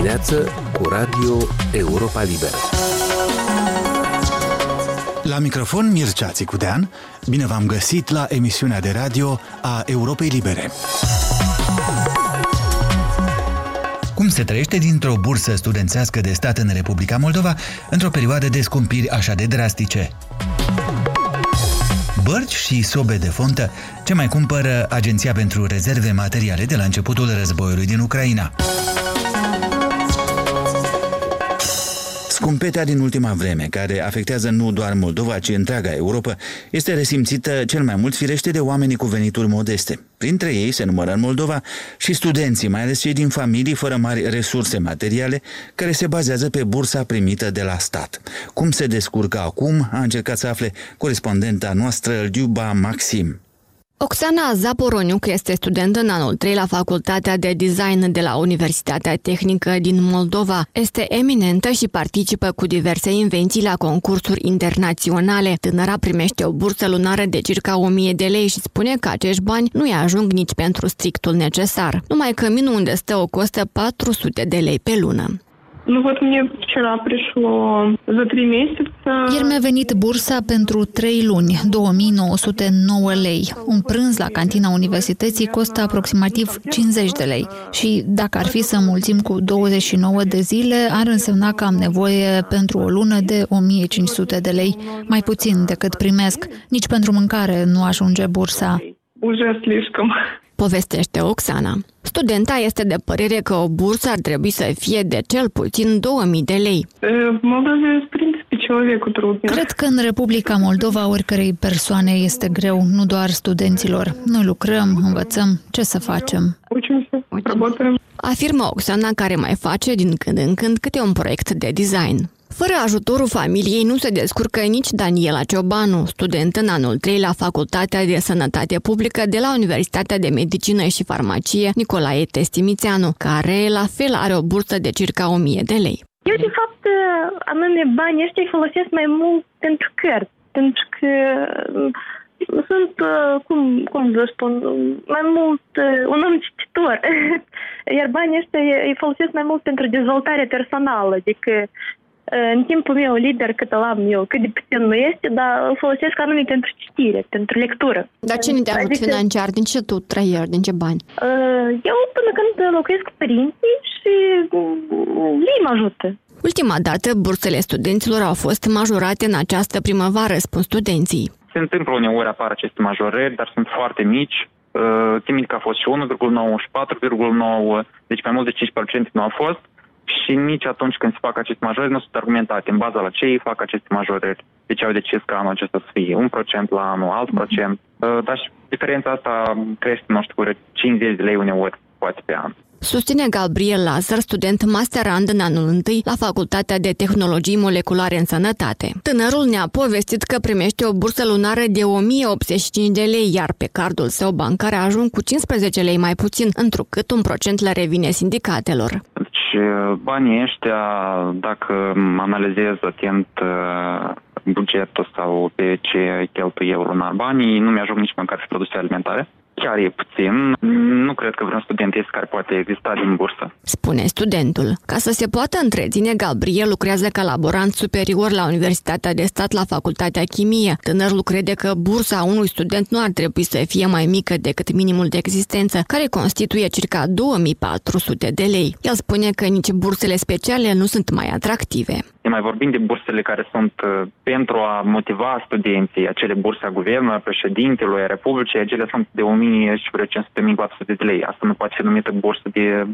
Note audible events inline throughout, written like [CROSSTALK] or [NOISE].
dimineață cu Radio Europa Liberă. La microfon Mircea Țicudean, bine v-am găsit la emisiunea de radio a Europei Libere. Cum se trăiește dintr-o bursă studențească de stat în Republica Moldova într-o perioadă de scumpiri așa de drastice? Bărci și sobe de fontă, ce mai cumpără Agenția pentru Rezerve Materiale de la începutul războiului din Ucraina. Scumpetea din ultima vreme, care afectează nu doar Moldova, ci întreaga Europa, este resimțită cel mai mult firește de oamenii cu venituri modeste. Printre ei se numără în Moldova și studenții, mai ales cei din familii fără mari resurse materiale, care se bazează pe bursa primită de la stat. Cum se descurcă acum, a încercat să afle corespondenta noastră, Liuba Maxim. Oxana Zaporoniuc este student în anul 3 la Facultatea de Design de la Universitatea Tehnică din Moldova. Este eminentă și participă cu diverse invenții la concursuri internaționale. Tânăra primește o bursă lunară de circa 1000 de lei și spune că acești bani nu-i ajung nici pentru strictul necesar. Numai căminul unde stă o costă 400 de lei pe lună. Ну вот мне вчера пришло за три месяца. Ieri mi-a venit bursa pentru 3 luni, 2909 lei. Un prânz la cantina universității costă aproximativ 50 de lei. Și dacă ar fi să mulțim cu 29 de zile, ar însemna că am nevoie pentru o lună de 1500 de lei, mai puțin decât primesc. Nici pentru mâncare nu ajunge bursa. Уже слишком povestește Oxana. Studenta este de părere că o bursă ar trebui să fie de cel puțin 2000 de lei. Cred că în Republica Moldova oricărei persoane este greu, nu doar studenților. Noi lucrăm, învățăm, ce să facem? Afirmă Oxana care mai face din când în când câte un proiect de design. Fără ajutorul familiei nu se descurcă nici Daniela Ciobanu, student în anul 3 la Facultatea de Sănătate Publică de la Universitatea de Medicină și Farmacie Nicolae Testimițeanu, care la fel are o bursă de circa 1000 de lei. Eu, de fapt, anume banii ăștia îi folosesc mai mult pentru cărți, pentru că sunt, cum, cum să spun, mai mult un om cititor. [LAUGHS] Iar banii ăștia îi folosesc mai mult pentru dezvoltare personală, adică în timpul meu liber, cât îl am eu, cât de puțin nu este, dar îl folosesc anume pentru citire, pentru lectură. Dar ce ne te ajut adică, financiar? Din ce tu trăiești? Din ce bani? Eu până când locuiesc cu părinții și ei mă ajută. Ultima dată, bursele studenților au fost majorate în această primăvară, spun studenții. Se întâmplă uneori apar aceste majorări, dar sunt foarte mici. Țin că a fost și 1,9 și 4,9, deci mai mult de 5% nu a fost și nici atunci când se fac aceste majorări nu sunt argumentate în baza la ce ei fac aceste majorări. De ce au decis ca anul acesta să fie un procent la anul, alt procent. Uh, dar și diferența asta crește, nu știu, cu 50 de lei uneori, poate pe an. Susține Gabriel Lazar, student masterand în anul întâi la Facultatea de Tehnologii Moleculare în Sănătate. Tânărul ne-a povestit că primește o bursă lunară de 1085 de lei, iar pe cardul său bancar ajung cu 15 lei mai puțin, întrucât un procent le revine sindicatelor. Deci banii ăștia, dacă analizez atent uh, bugetul sau pe ce cheltuie eu lunar banii, nu mi-ajung nici măcar și produse alimentare chiar e puțin. Nu cred că vreun student este care poate exista din bursă. Spune studentul. Ca să se poată întreține, Gabriel lucrează ca laborant superior la Universitatea de Stat la Facultatea Chimie. Tânărul crede că bursa unui student nu ar trebui să fie mai mică decât minimul de existență, care constituie circa 2400 de lei. El spune că nici bursele speciale nu sunt mai atractive. Ne mai vorbim de bursele care sunt uh, pentru a motiva studenții, acele burse a guvernului, a președintelui, a Republicii, acele sunt de 1000 și vreo 500 de lei. Asta nu poate fi numită bursă de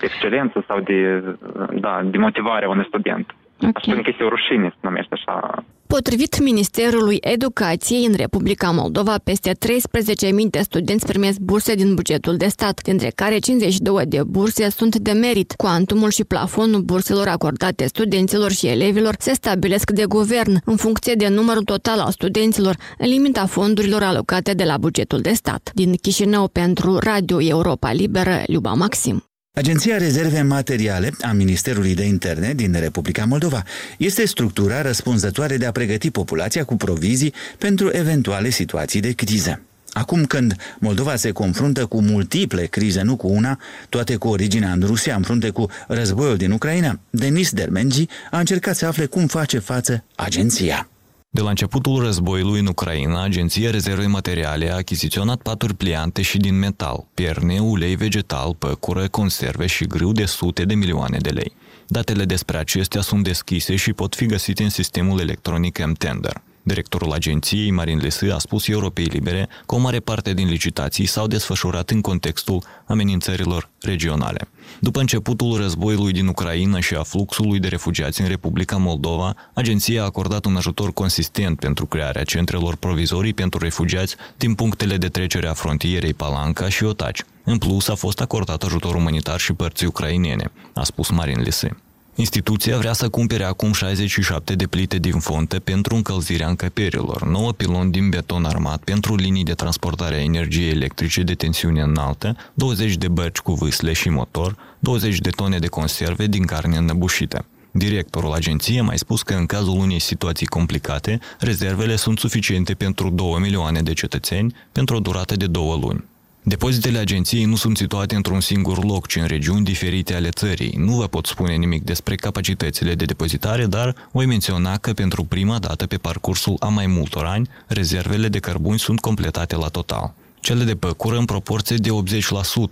excelență sau de, da, de motivare a unui student. Okay. Aș spune că este o rușine să numește așa. Potrivit Ministerului Educației, în Republica Moldova, peste 13.000 de studenți primesc burse din bugetul de stat, dintre care 52 de burse sunt de merit. Cuantumul și plafonul burselor acordate studenților și elevilor se stabilesc de guvern, în funcție de numărul total al studenților, în limita fondurilor alocate de la bugetul de stat. Din Chișinău pentru Radio Europa Liberă, Luba Maxim. Agenția Rezerve Materiale a Ministerului de Interne din Republica Moldova este structura răspunzătoare de a pregăti populația cu provizii pentru eventuale situații de criză. Acum când Moldova se confruntă cu multiple crize, nu cu una, toate cu originea în Rusia, în frunte cu războiul din Ucraina, Denis Dermengi a încercat să afle cum face față agenția. De la începutul războiului în Ucraina, Agenția Rezerve Materiale a achiziționat paturi pliante și din metal, pierne, ulei vegetal, păcură, conserve și grâu de sute de milioane de lei. Datele despre acestea sunt deschise și pot fi găsite în sistemul electronic M-Tender. Directorul agenției, Marin Lesă, a spus Europei Libere că o mare parte din licitații s-au desfășurat în contextul amenințărilor regionale. După începutul războiului din Ucraina și a fluxului de refugiați în Republica Moldova, agenția a acordat un ajutor consistent pentru crearea centrelor provizorii pentru refugiați din punctele de trecere a frontierei Palanca și Otaci. În plus, a fost acordat ajutor umanitar și părții ucrainene, a spus Marin Lise. Instituția vrea să cumpere acum 67 de plite din fonte pentru încălzirea încăperilor, 9 piloni din beton armat pentru linii de transportare a energiei electrice de tensiune înaltă, 20 de bărci cu vâsle și motor, 20 de tone de conserve din carne înnăbușită. Directorul agenției a mai spus că în cazul unei situații complicate, rezervele sunt suficiente pentru 2 milioane de cetățeni pentru o durată de două luni. Depozitele agenției nu sunt situate într-un singur loc, ci în regiuni diferite ale țării. Nu vă pot spune nimic despre capacitățile de depozitare, dar voi menționa că pentru prima dată pe parcursul a mai multor ani, rezervele de cărbuni sunt completate la total. Cele de păcură în proporție de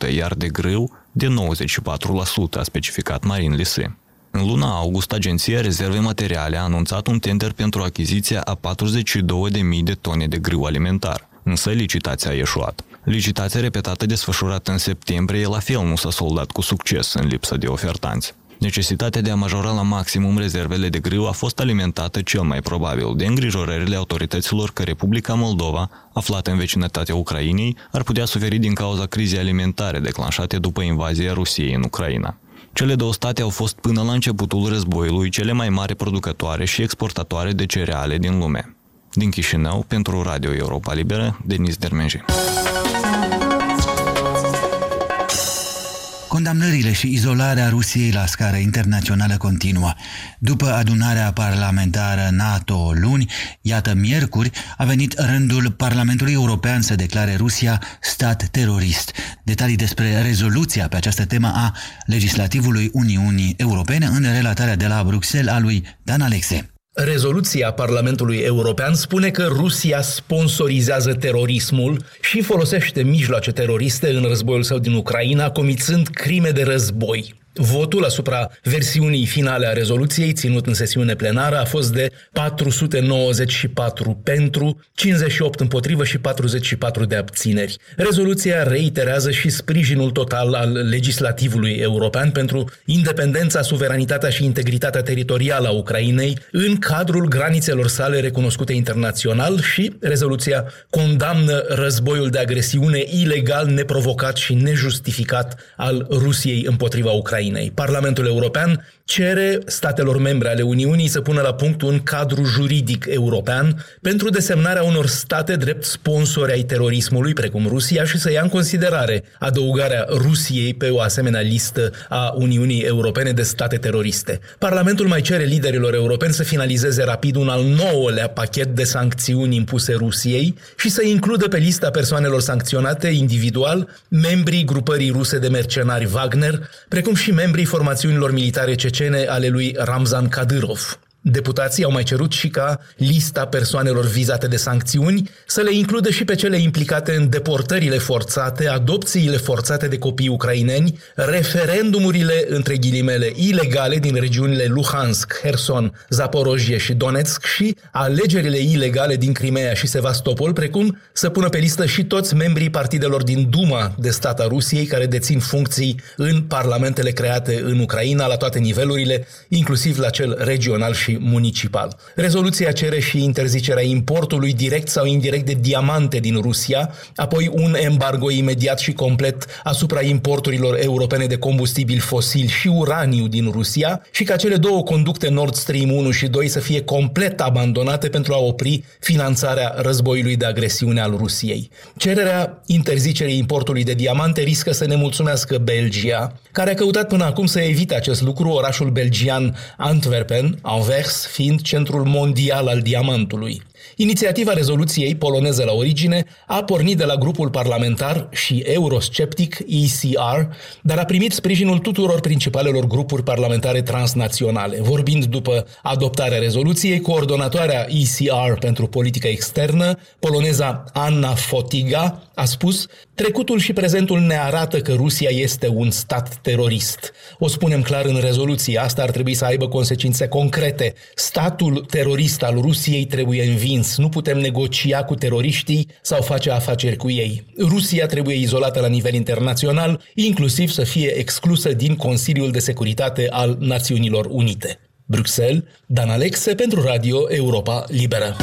80%, iar de grâu de 94%, a specificat Marin Lise. În luna august, Agenția Rezerve Materiale a anunțat un tender pentru achiziția a 42.000 de tone de grâu alimentar, însă licitația a ieșuat. Licitația repetată desfășurată în septembrie la fel nu s-a soldat cu succes în lipsă de ofertanți. Necesitatea de a majora la maximum rezervele de grâu a fost alimentată cel mai probabil de îngrijorările autorităților că Republica Moldova, aflată în vecinătatea Ucrainei, ar putea suferi din cauza crizei alimentare declanșate după invazia Rusiei în Ucraina. Cele două state au fost până la începutul războiului cele mai mari producătoare și exportatoare de cereale din lume. Din Chișinău, pentru Radio Europa Liberă, Denis Dermenji. Condamnările și izolarea Rusiei la scară internațională continuă. După adunarea parlamentară NATO luni, iată miercuri, a venit rândul Parlamentului European să declare Rusia stat terorist. Detalii despre rezoluția pe această temă a legislativului Uniunii Europene în relatarea de la Bruxelles a lui Dan Alexe. Rezoluția Parlamentului European spune că Rusia sponsorizează terorismul și folosește mijloace teroriste în războiul său din Ucraina, comițând crime de război. Votul asupra versiunii finale a rezoluției, ținut în sesiune plenară, a fost de 494 pentru, 58 împotrivă și 44 de abțineri. Rezoluția reiterează și sprijinul total al legislativului european pentru independența, suveranitatea și integritatea teritorială a Ucrainei în cadrul granițelor sale recunoscute internațional și rezoluția condamnă războiul de agresiune ilegal, neprovocat și nejustificat al Rusiei împotriva Ucrainei. Ucrainei. Parlamentul European cere statelor membre ale Uniunii să pună la punct un cadru juridic european pentru desemnarea unor state drept sponsori ai terorismului, precum Rusia, și să ia în considerare adăugarea Rusiei pe o asemenea listă a Uniunii Europene de state teroriste. Parlamentul mai cere liderilor europeni să finalizeze rapid un al nouălea pachet de sancțiuni impuse Rusiei și să includă pe lista persoanelor sancționate individual membrii grupării ruse de mercenari Wagner, precum și membrii formațiunilor militare cecene ale lui Ramzan Kadyrov. Deputații au mai cerut și ca lista persoanelor vizate de sancțiuni să le includă și pe cele implicate în deportările forțate, adopțiile forțate de copii ucraineni, referendumurile între ghilimele ilegale din regiunile Luhansk, Herson, Zaporojie și Donetsk și alegerile ilegale din Crimea și Sevastopol, precum să pună pe listă și toți membrii partidelor din Duma de stat a Rusiei care dețin funcții în parlamentele create în Ucraina la toate nivelurile, inclusiv la cel regional și municipal. Rezoluția cere și interzicerea importului direct sau indirect de diamante din Rusia, apoi un embargo imediat și complet asupra importurilor europene de combustibil fosil și uraniu din Rusia și ca cele două conducte Nord Stream 1 și 2 să fie complet abandonate pentru a opri finanțarea războiului de agresiune al Rusiei. Cererea interzicerii importului de diamante riscă să ne mulțumească Belgia, care a căutat până acum să evite acest lucru, orașul belgian Antwerpen, Anvers, fiind centrul mondial al diamantului. Inițiativa rezoluției poloneză la origine a pornit de la grupul parlamentar și eurosceptic ECR, dar a primit sprijinul tuturor principalelor grupuri parlamentare transnaționale. Vorbind după adoptarea rezoluției, coordonatoarea ECR pentru politica externă, poloneza Anna Fotiga, a spus Trecutul și prezentul ne arată că Rusia este un stat terorist. O spunem clar în rezoluție, asta ar trebui să aibă consecințe concrete. Statul terorist al Rusiei trebuie învins. Nu putem negocia cu teroriștii sau face afaceri cu ei. Rusia trebuie izolată la nivel internațional, inclusiv să fie exclusă din Consiliul de Securitate al Națiunilor Unite. Bruxelles, Dan Alexe pentru Radio Europa Liberă.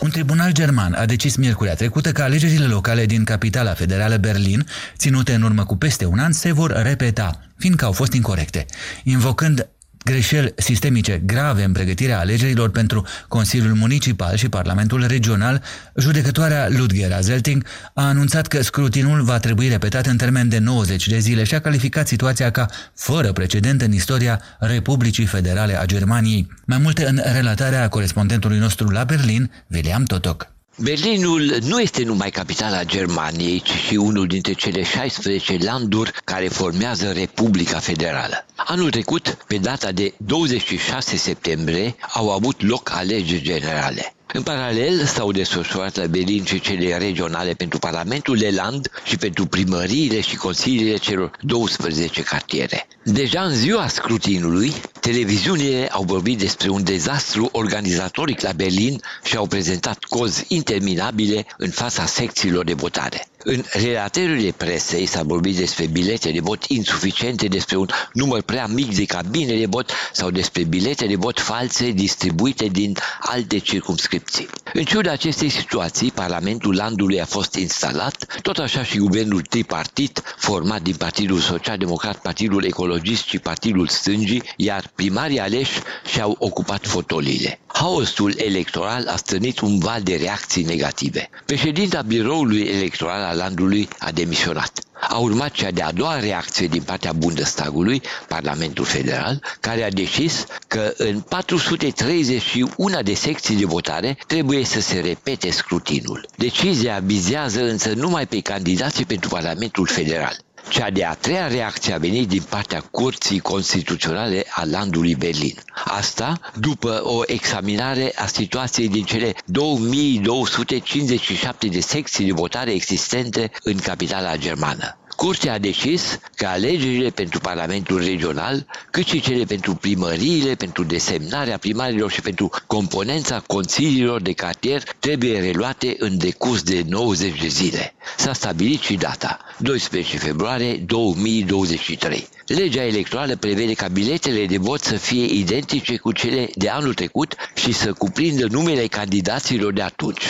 Un tribunal german a decis miercurea trecută că alegerile locale din capitala federală Berlin, ținute în urmă cu peste un an, se vor repeta, fiindcă au fost incorrecte, invocând greșeli sistemice grave în pregătirea alegerilor pentru Consiliul Municipal și Parlamentul Regional, judecătoarea Ludger Zelting a anunțat că scrutinul va trebui repetat în termen de 90 de zile și a calificat situația ca fără precedent în istoria Republicii Federale a Germaniei. Mai multe în relatarea corespondentului nostru la Berlin, William Totok. Berlinul nu este numai capitala Germaniei, ci și unul dintre cele 16 landuri care formează Republica Federală. Anul trecut, pe data de 26 septembrie, au avut loc alegeri generale. În paralel s-au desfășurat la Berlin și cele regionale pentru Parlamentul de Land și pentru primăriile și consiliile celor 12 cartiere. Deja în ziua scrutinului, televiziunile au vorbit despre un dezastru organizatoric la Berlin și au prezentat cozi interminabile în fața secțiilor de votare. În relatările presei s-a vorbit despre bilete de vot insuficiente, despre un număr prea mic de cabine de vot sau despre bilete de vot false distribuite din alte circumscripții. În ciuda acestei situații, Parlamentul landului a fost instalat, tot așa și guvernul tripartit, format din Partidul Social Democrat, Partidul Ecologist și Partidul Stângii, iar primarii aleși și-au ocupat fotoliile. Haosul electoral a strânit un val de reacții negative. Președinta biroului electoral al landului a demisionat. A urmat cea de-a doua reacție din partea Bundestagului, Parlamentul Federal, care a decis că în 431 de secții de votare trebuie să se repete scrutinul. Decizia vizează însă numai pe candidații pentru Parlamentul Federal. Cea de-a treia reacție a venit din partea Curții Constituționale a landului Berlin. Asta după o examinare a situației din cele 2257 de secții de votare existente în capitala germană. Curtea a decis că alegerile pentru Parlamentul Regional, cât și cele pentru primăriile, pentru desemnarea primarilor și pentru componența consiliilor de cartier trebuie reluate în decurs de 90 de zile. S-a stabilit și data, 12 februarie 2023. Legea electorală prevede ca biletele de vot să fie identice cu cele de anul trecut și să cuprindă numele candidaților de atunci.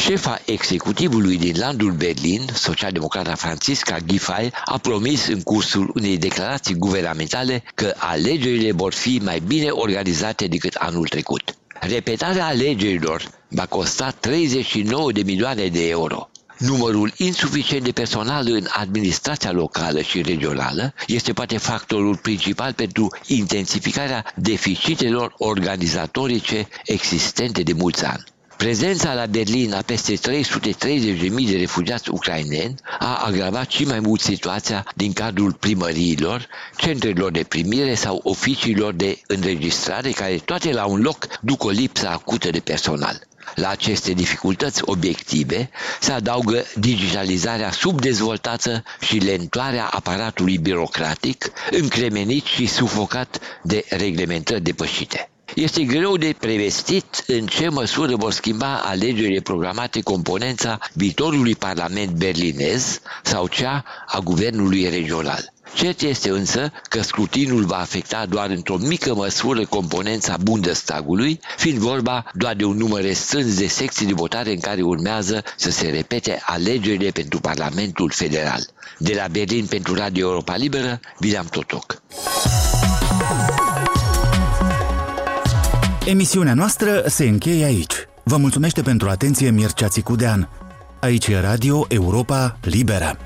Șefa executivului din landul Berlin, socialdemocrata Francisca Giffey, a promis în cursul unei declarații guvernamentale că alegerile vor fi mai bine organizate decât anul trecut. Repetarea alegerilor va costa 39 de milioane de euro. Numărul insuficient de personal în administrația locală și regională este poate factorul principal pentru intensificarea deficitelor organizatorice existente de mulți ani. Prezența la Berlin a peste 330.000 de refugiați ucraineni a agravat și mai mult situația din cadrul primăriilor, centrelor de primire sau oficiilor de înregistrare, care toate la un loc duc o lipsă acută de personal. La aceste dificultăți obiective se adaugă digitalizarea subdezvoltată și lentoarea aparatului birocratic, încremenit și sufocat de reglementări depășite. Este greu de prevestit în ce măsură vor schimba alegerile programate componența viitorului Parlament berlinez sau cea a guvernului regional. Cert este însă că scrutinul va afecta doar într-o mică măsură componența Bundestagului, fiind vorba doar de un număr restrâns de secții de votare în care urmează să se repete alegerile pentru Parlamentul Federal. De la Berlin pentru Radio Europa Liberă, William Totoc. Emisiunea noastră se încheie aici. Vă mulțumește pentru atenție Mircea Țicudean. Aici e Radio Europa Liberă.